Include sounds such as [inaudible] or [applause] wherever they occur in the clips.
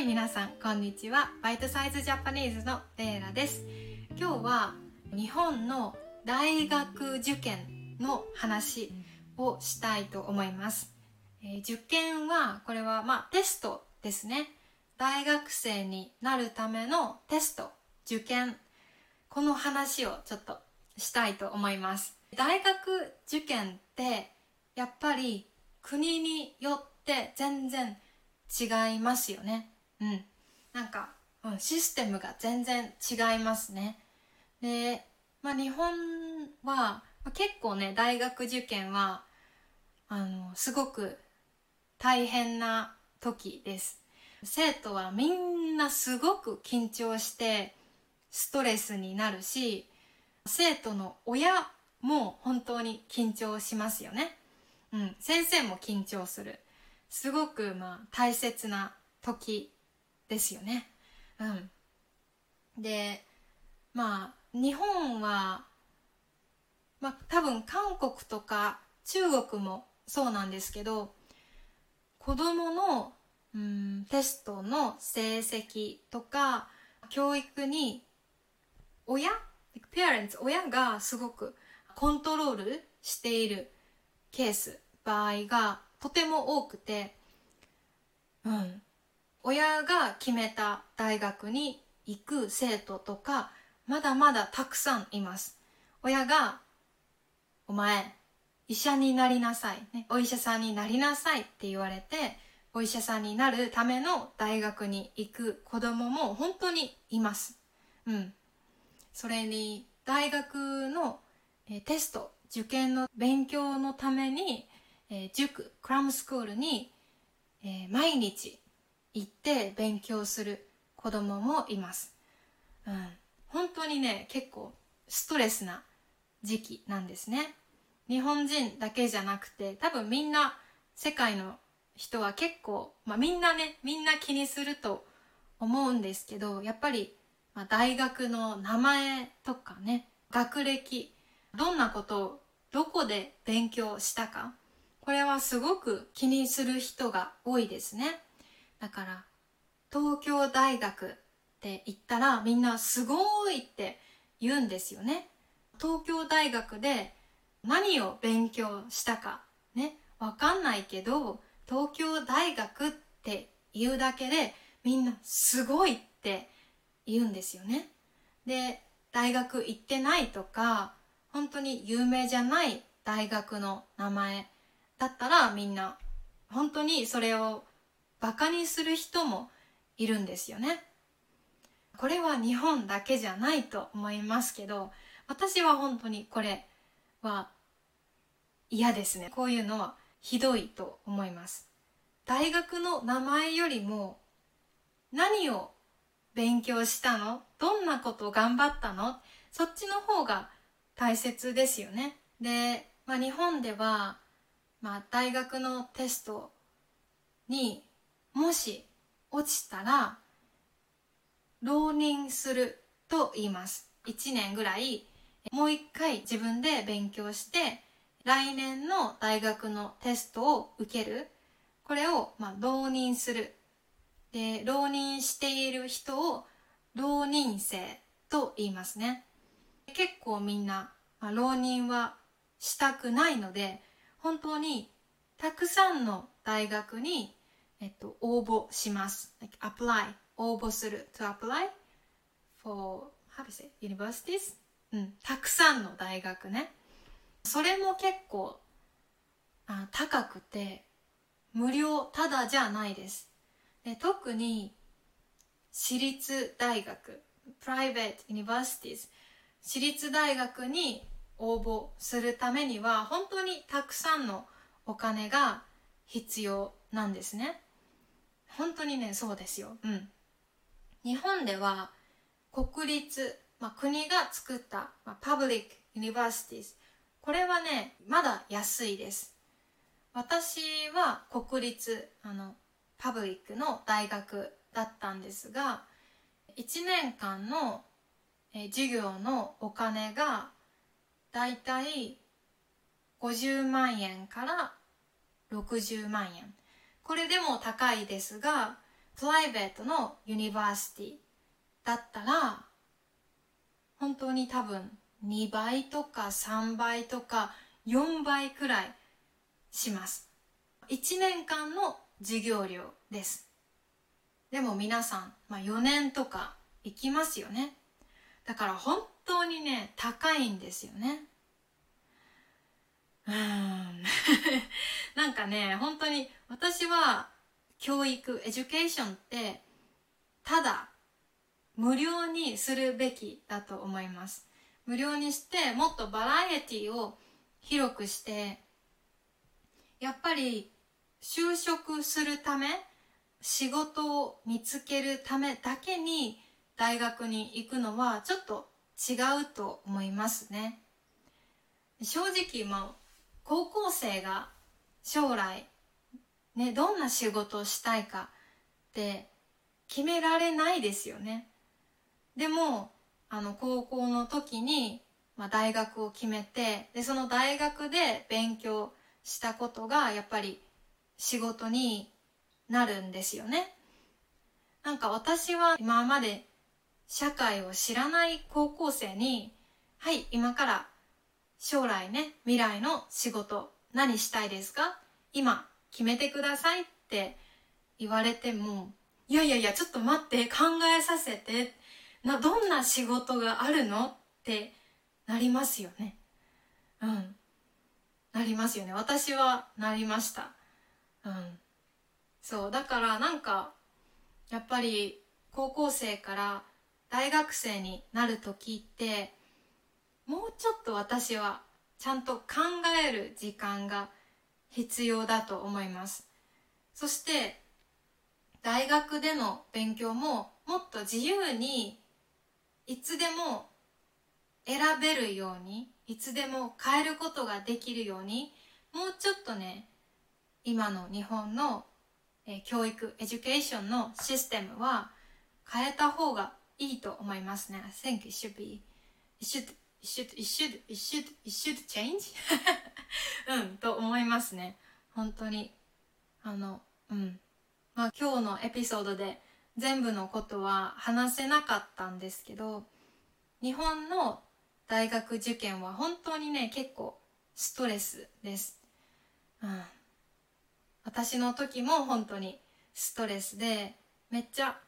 い皆さんこんにちは。バイトサイズジャパニーズのレイラです。今日は日本の大学受験の話をしたいと思います、えー、受験はこれはまあテストですね。大学生になるためのテスト受験。この話をちょっとしたいと思います。大学受験ってやっぱり国によって全然違いますよね。うんなんか、うん、システムが全然違いますねで、まあ、日本は結構ね大学受験はあのすごく大変な時です生徒はみんなすごく緊張してストレスになるし生徒の親も本当に緊張しますよね。うん、先生も緊張する。すごくまあ大切な時ですよね。うん。で、まあ日本は、まあ多分韓国とか中国もそうなんですけど、子供の、うん、テストの成績とか教育に親 parents 親がすごくコントロールしているケース場合がとても多くて、うん、親が決めた大学に行く生徒とかまだまだたくさんいます親が「お前医者になりなさい、ね、お医者さんになりなさい」って言われてお医者さんになるための大学に行く子供も本当にいます。うん。それに大学のテスト受験の勉強のために、え塾クラムスクールに、え毎日行って勉強する子供もいます、うん、本当にね結構ストレスな時期なんですね。日本人だけじゃなくて多分みんな世界の人は結構、まあ、みんなねみんな気にすると思うんですけどやっぱり、まあ、大学の名前とかね学歴どんなことをどこで勉強したかこれはすごく気にする人が多いですね。だから東京大学って言ったらみんなすごいって言うんですよね。東京大学で何を勉強したかねわかんないけど東京大学って言うだけでみんなすごいって言うんですよね。で大学行ってないとか本当に有名じゃない大学の名前だったらみんな本当にそれをバカにする人もいるんですよね。これは日本だけじゃないと思いますけど私は本当にこれは嫌ですね。こういうのはひどいと思います。大学の名前よりも何を勉強したの？どんなこと頑張ったの？そっちの方が大切ですよね。で、まあ、日本では、まあ、大学のテストにもし落ちたら浪人すると言います。1年ぐらいもう一回自分で勉強して来年の大学のテストを受ける。これを、まあ、浪人する。で、浪人している人を浪人生と言いますね。結構みんな、まあ、浪人はしたくないので本当にたくさんの大学に、えっと、応募します。Like apply 応募する to apply for how to say? universities? うん、たくさんの大学ね。それも結構あ高くて無料ただじゃないです。で特に私立大学 private universities 私立大学に応募するためには本当にたくさんのお金が必要なんですね本当にねそうですよ。うん。日本では国立、まあ、国が作った、まあ、 public universities これはねまだ安いです。私は国立あのpublic の大学だったんですが1年間のえ授業のお金がだいたい50万円から60万円これでも高いですが private の university だったら本当に多分2倍とか3倍とか4倍くらいします。1年間の授業料です。でも皆さん、まあ、4年とか行きますよね。だから本当にね高いんですよね。うん。[laughs] なんかね本当に私は教育 education ってただ無料にするべきだと思います。無料にしてもっとバラエティを広くしてやっぱり就職するため仕事を見つけるためだけに大学に行くのはちょっと違うと思いますね。正直まあ高校生が将来ねどんな仕事をしたいかって決められないですよね。でもあの高校の時に、まあ、大学を決めてでその大学で勉強したことがやっぱり仕事になるんですよね。なんか私は今まで社会を知らない高校生にはい今から将来ね未来の仕事何したいですか？今決めてくださいって言われてもいやいやいやちょっと待って考えさせてなどんな仕事があるのってなりますよね。うん。なりますよね。私はなりました。うん。そう。だからなんかやっぱり高校生から大学生になる時ってもうちょっと私はちゃんと考える時間が必要だと思います。そして大学での勉強ももっと自由にいつでも選べるようにいつでも変えることができるようにもうちょっとね今の日本の、え教育 education のシステムは変えた方がいいと思いますね。I think it should be it should it should it should it should it should change [laughs] うんと思いますね。本当に。あのうん。まあ今日のエピソードで全部のことは話せなかったんですけど日本の大学受験は本当にね結構ストレスです、うん、私の時も本当にストレスでめっちゃ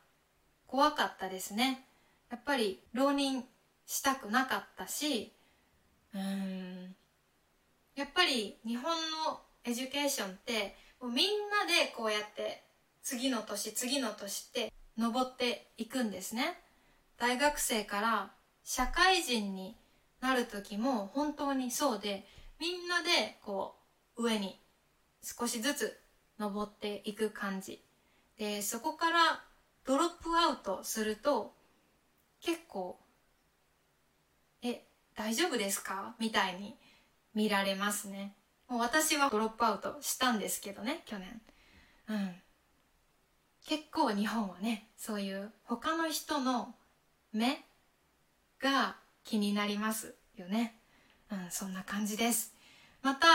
怖かったですね。やっぱり浪人したくなかったしうん。やっぱり日本の education ってもうみんなでこうやって次の年次の年って登っていくんですね。大学生から社会人になる時も本当にそうでみんなでこう上に少しずつ登っていく感じ。でそこからドロップアウトすると結構大丈夫ですか？みたいに見られますね。もう私はドロップアウトしたんですけどね去年。うん。結構日本はねそういう他の人の目が気になりますよね。うんそんな感じです。また、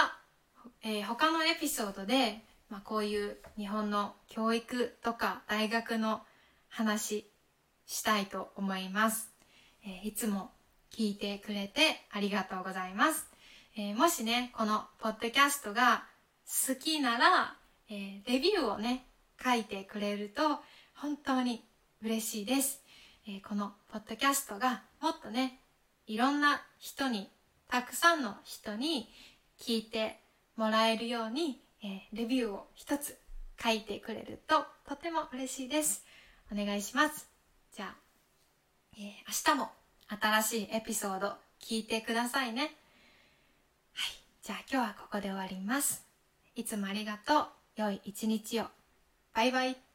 えー、他のエピソードで、まあ、こういう日本の教育とか大学の話したいと思います、えー、いつも聞いてくれてありがとうございます、えー、もしねこのポッドキャストが好きなら、えレビューをね書いてくれると本当に嬉しいです、えこのポッドキャストがもっとねいろんな人にたくさんの人に聞いてもらえるように、えレビューを一つ書いてくれるととても嬉しいです。お願いします。じゃあ、え、明日も新しいエピソード聞いてくださいね。はい。じゃあ今日はここで終わります。いつもありがとう。良い一日を。バイバイ。